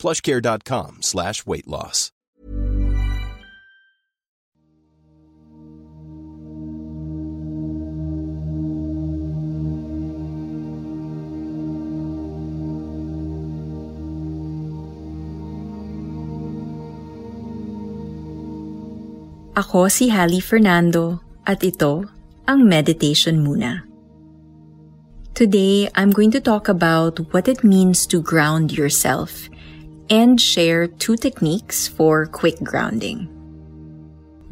plushcare.com slash weight loss. Ako si Hallie Fernando at ito ang Meditation Muna. Today, I'm going to talk about what it means to ground yourself and share two techniques for quick grounding.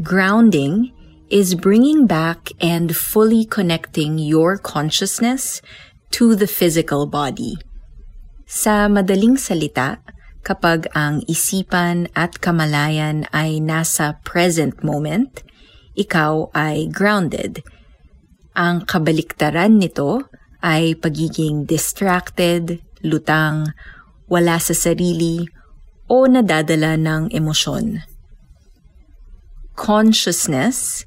Grounding is bringing back and fully connecting your consciousness to the physical body. Sa madaling salita, kapag ang isipan at kamalayan ay nasa present moment, ikaw ay grounded. Ang kabaliktaran nito ay pagiging distracted, lutang, wala sa sarili, o nadadala ng emosyon. Consciousness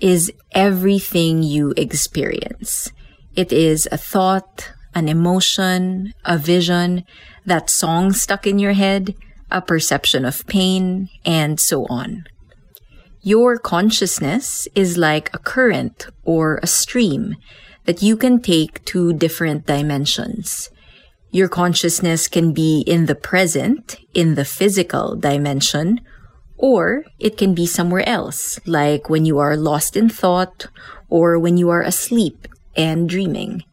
is everything you experience. It is a thought, an emotion, a vision, that song stuck in your head, a perception of pain, and so on. Your consciousness is like a current or a stream that you can take to different dimensions. Your consciousness can be in the present, in the physical dimension, or it can be somewhere else, like when you are lost in thought or when you are asleep and dreaming.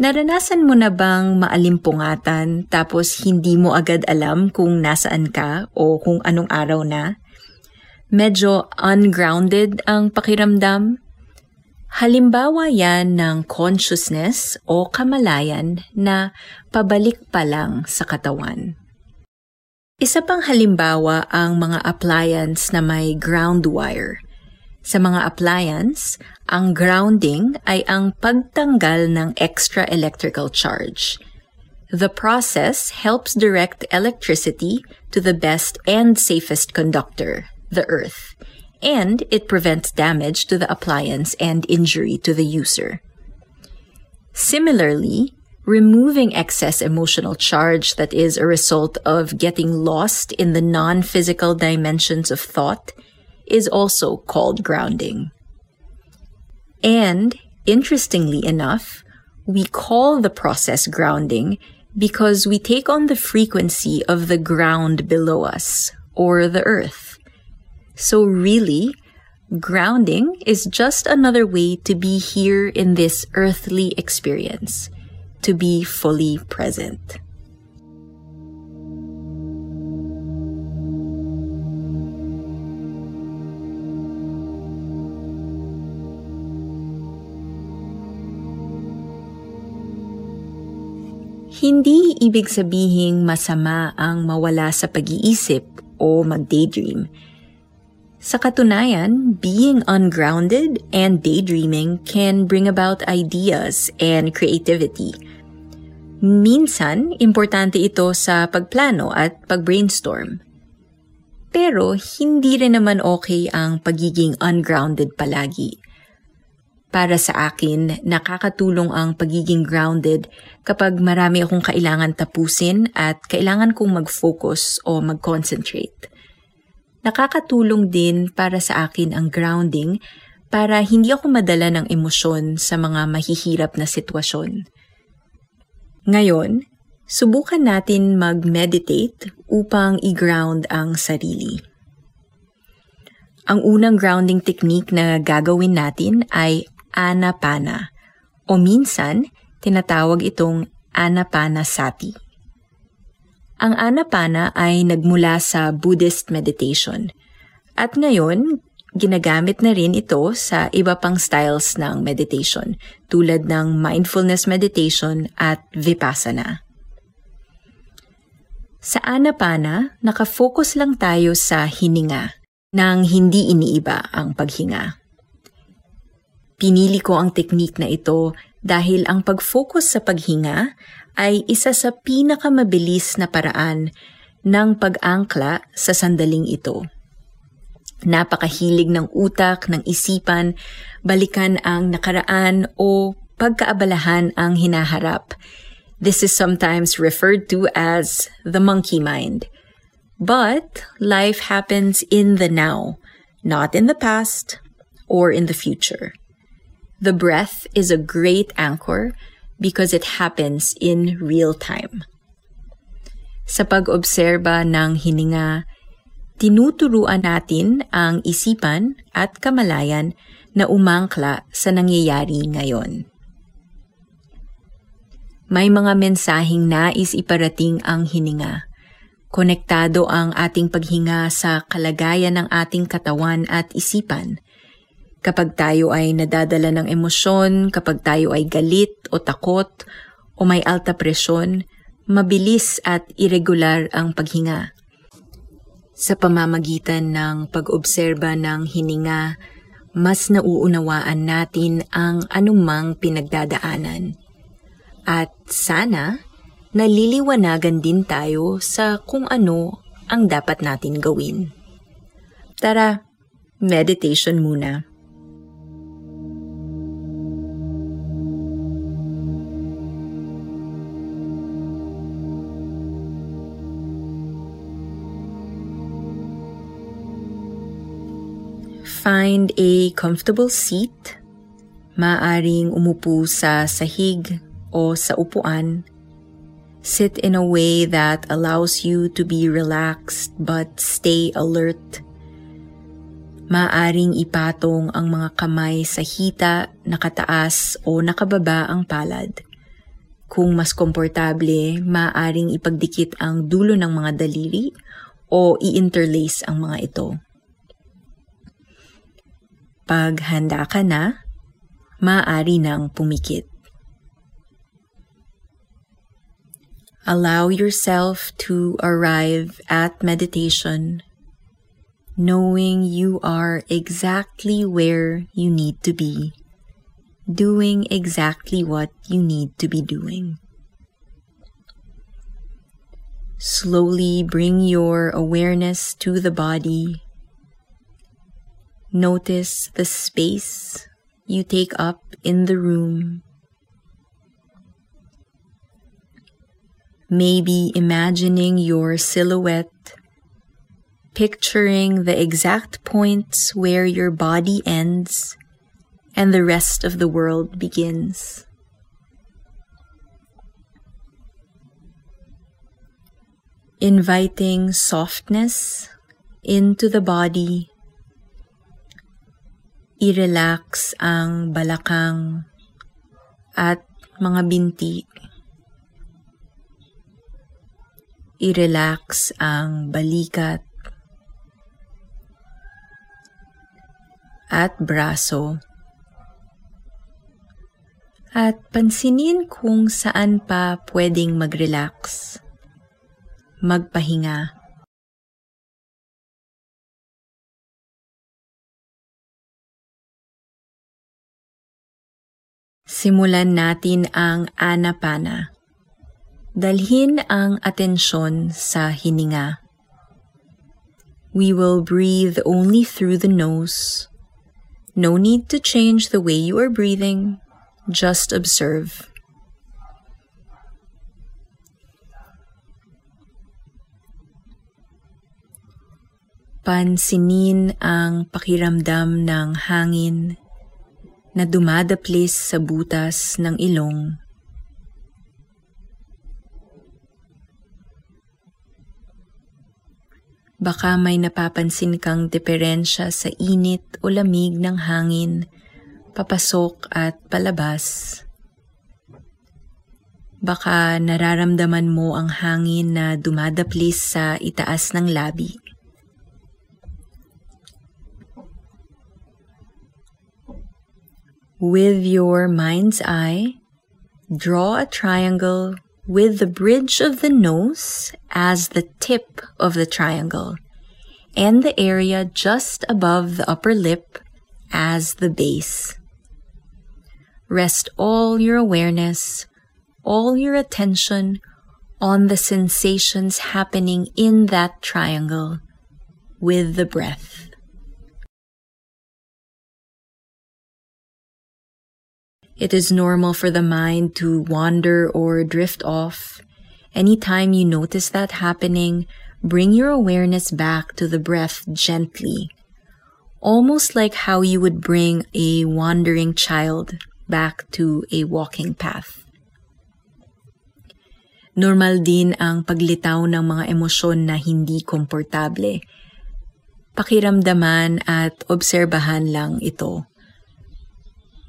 Naranasan mo na bang maalimpungatan tapos hindi mo agad alam kung nasaan ka o kung anong araw na? Medyo ungrounded ang pakiramdam? Halimbawa yan ng consciousness o kamalayan na pabalik pa lang sa katawan. Isa pang halimbawa ang mga appliance na may ground wire – sa mga appliance, ang grounding ay ang pagtanggal ng extra electrical charge. The process helps direct electricity to the best and safest conductor, the earth, and it prevents damage to the appliance and injury to the user. Similarly, removing excess emotional charge that is a result of getting lost in the non physical dimensions of thought is also called grounding. And, interestingly enough, we call the process grounding because we take on the frequency of the ground below us, or the earth. So really, grounding is just another way to be here in this earthly experience, to be fully present. Hindi ibig sabihing masama ang mawala sa pag-iisip o mag-daydream. Sa katunayan, being ungrounded and daydreaming can bring about ideas and creativity. Minsan, importante ito sa pagplano at pag-brainstorm. Pero hindi rin naman okay ang pagiging ungrounded palagi para sa akin, nakakatulong ang pagiging grounded kapag marami akong kailangan tapusin at kailangan kong mag-focus o mag-concentrate. Nakakatulong din para sa akin ang grounding para hindi ako madala ng emosyon sa mga mahihirap na sitwasyon. Ngayon, subukan natin mag-meditate upang i-ground ang sarili. Ang unang grounding technique na gagawin natin ay anapana o minsan tinatawag itong anapanasati. Ang anapana ay nagmula sa Buddhist meditation at ngayon ginagamit na rin ito sa iba pang styles ng meditation tulad ng mindfulness meditation at vipassana. Sa Anapana, nakafocus lang tayo sa hininga nang hindi iniiba ang paghinga. Pinili ko ang teknik na ito dahil ang pag-focus sa paghinga ay isa sa pinakamabilis na paraan ng pag-angkla sa sandaling ito. Napakahilig ng utak, ng isipan, balikan ang nakaraan o pagkaabalahan ang hinaharap This is sometimes referred to as the monkey mind. But life happens in the now, not in the past or in the future. The breath is a great anchor because it happens in real time. Sa pag-obserba ng hininga, tinuturuan natin ang isipan at kamalayan na umangkla sa nangyayari ngayon. May mga mensaheng nais iparating ang hininga. Konektado ang ating paghinga sa kalagayan ng ating katawan at isipan. Kapag tayo ay nadadala ng emosyon, kapag tayo ay galit o takot o may alta presyon, mabilis at irregular ang paghinga. Sa pamamagitan ng pag-obserba ng hininga, mas nauunawaan natin ang anumang pinagdadaanan. At sana, naliliwanagan din tayo sa kung ano ang dapat natin gawin. Tara, meditation muna. Find a comfortable seat. Maaring umupo sa sahig o sa upuan, sit in a way that allows you to be relaxed but stay alert. Maaring ipatong ang mga kamay sa hita, nakataas o nakababa ang palad. Kung mas komportable, maaring ipagdikit ang dulo ng mga daliri o i-interlace ang mga ito. Pag handa ka na, maaari nang pumikit. Allow yourself to arrive at meditation knowing you are exactly where you need to be, doing exactly what you need to be doing. Slowly bring your awareness to the body. Notice the space you take up in the room maybe imagining your silhouette, picturing the exact points where your body ends and the rest of the world begins. Inviting softness into the body. I-relax ang balakang at mga binti. i-relax ang balikat at braso. At pansinin kung saan pa pwedeng mag-relax. Magpahinga. Simulan natin ang anapana. Dalhin ang atensyon sa hininga. We will breathe only through the nose. No need to change the way you are breathing. Just observe. Pansinin ang pakiramdam ng hangin na dumadaplis sa butas ng ilong Baka may napapansin kang diferensya sa init o lamig ng hangin, papasok at palabas. Baka nararamdaman mo ang hangin na dumadaplis sa itaas ng labi. With your mind's eye, draw a triangle with the bridge of the nose as the tip of the triangle and the area just above the upper lip as the base. Rest all your awareness, all your attention on the sensations happening in that triangle with the breath. It is normal for the mind to wander or drift off. Anytime you notice that happening, bring your awareness back to the breath gently, almost like how you would bring a wandering child back to a walking path. Normal din ang paglitaw ng mga emosyon na hindi komportable. Pakiramdaman at obserbahan lang ito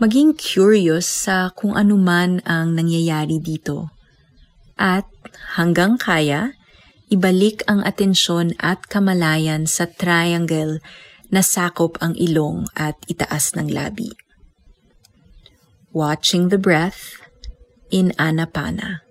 maging curious sa kung ano man ang nangyayari dito. At hanggang kaya, ibalik ang atensyon at kamalayan sa triangle na sakop ang ilong at itaas ng labi. Watching the breath in Anapana.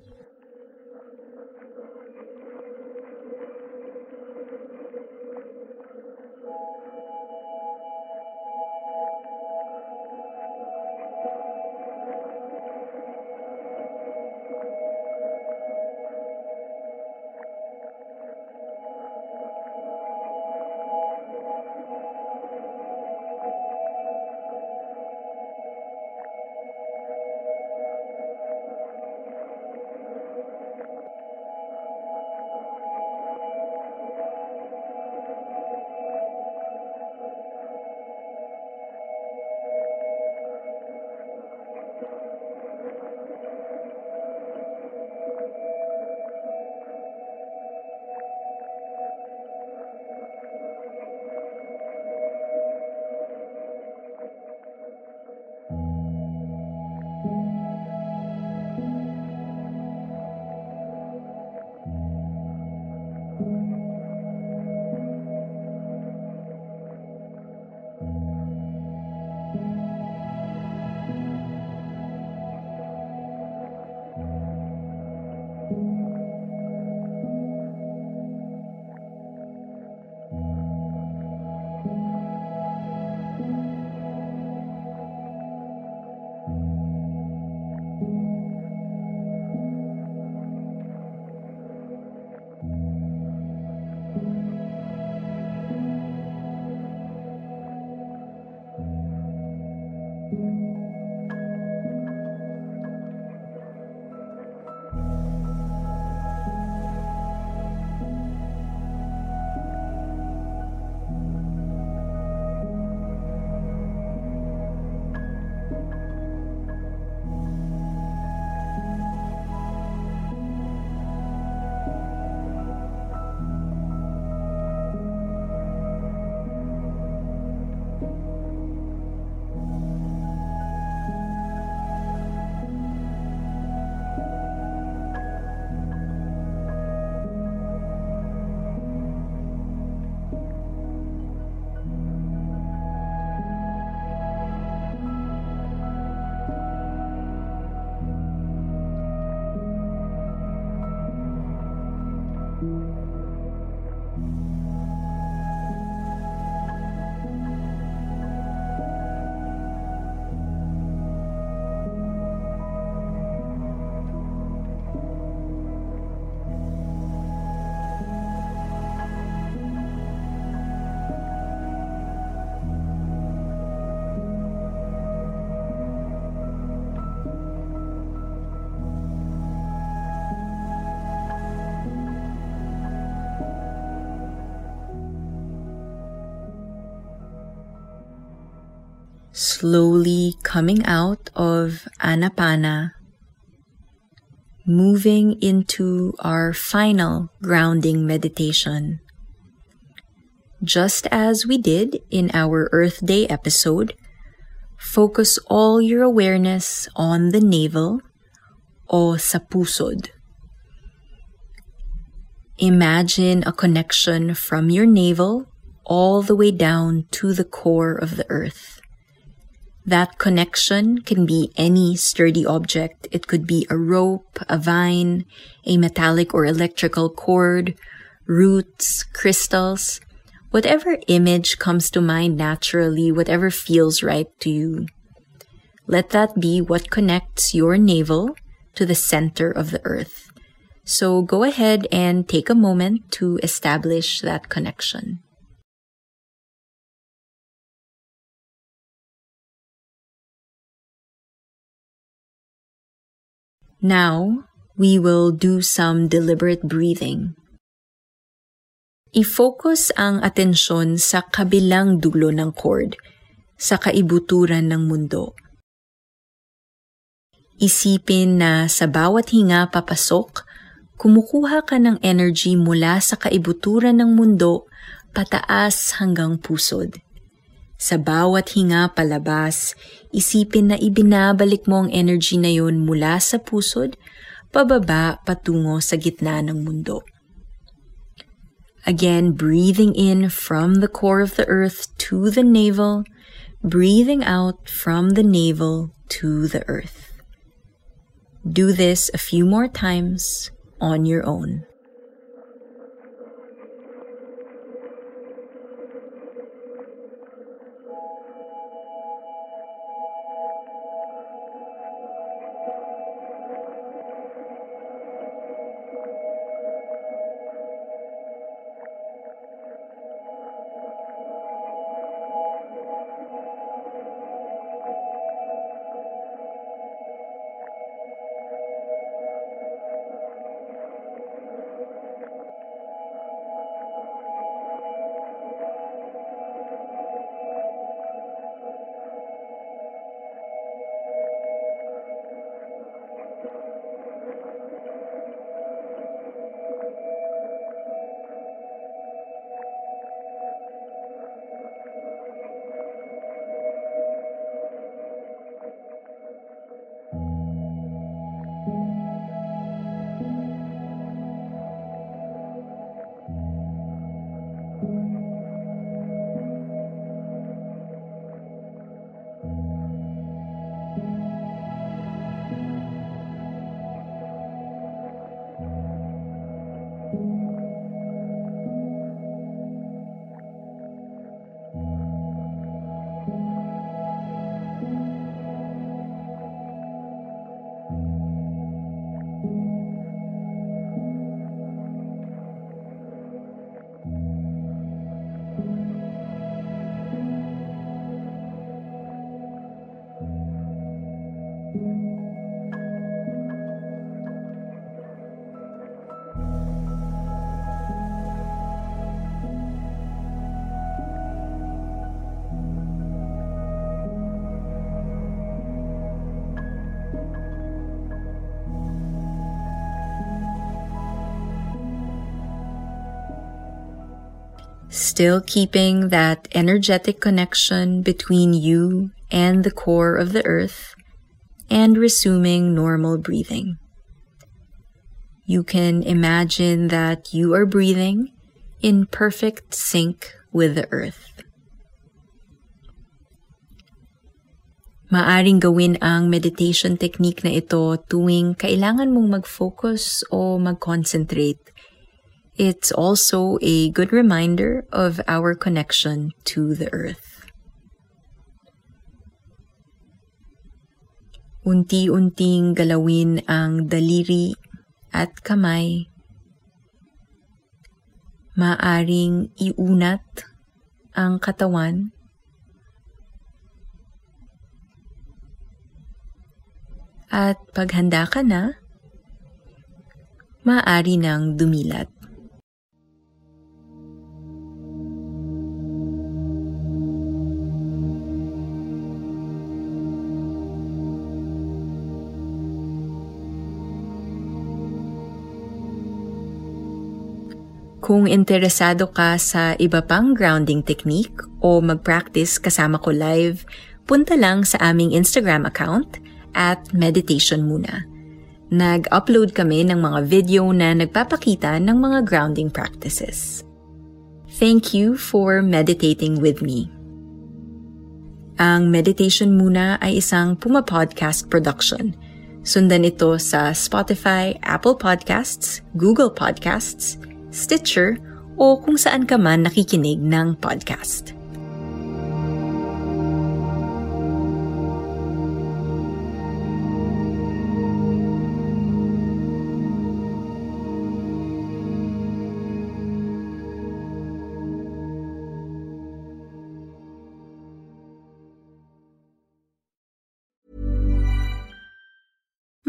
slowly coming out of Anapana, moving into our final grounding meditation. Just as we did in our Earth Day episode, focus all your awareness on the navel o sa pusod. Imagine a connection from your navel all the way down to the core of the earth. That connection can be any sturdy object. It could be a rope, a vine, a metallic or electrical cord, roots, crystals, whatever image comes to mind naturally, whatever feels right to you. Let that be what connects your navel to the center of the earth. So go ahead and take a moment to establish that connection. Now, we will do some deliberate breathing. I-focus ang atensyon sa kabilang dulo ng cord, sa kaibuturan ng mundo. Isipin na sa bawat hinga papasok, kumukuha ka ng energy mula sa kaibuturan ng mundo pataas hanggang pusod. Sa bawat hinga palabas, isipin na ibinabalik mo ang energy na yon mula sa pusod, pababa patungo sa gitna ng mundo. Again, breathing in from the core of the earth to the navel, breathing out from the navel to the earth. Do this a few more times on your own. Still keeping that energetic connection between you and the core of the earth, and resuming normal breathing. You can imagine that you are breathing in perfect sync with the earth. Maaring gawin ang meditation technique na ito tuwing kailangan mong mag-focus o mag-concentrate It's also a good reminder of our connection to the earth. Unti-unting galawin ang daliri at kamay. Maaring iunat ang katawan. At paghanda ka na, maaari nang dumilat. Kung interesado ka sa iba pang grounding technique o mag-practice kasama ko live, punta lang sa aming Instagram account at Meditation Muna. Nag-upload kami ng mga video na nagpapakita ng mga grounding practices. Thank you for meditating with me. Ang Meditation Muna ay isang Puma Podcast production. Sundan ito sa Spotify, Apple Podcasts, Google Podcasts, Stitcher, o kung saan ka man nakikinig ng podcast.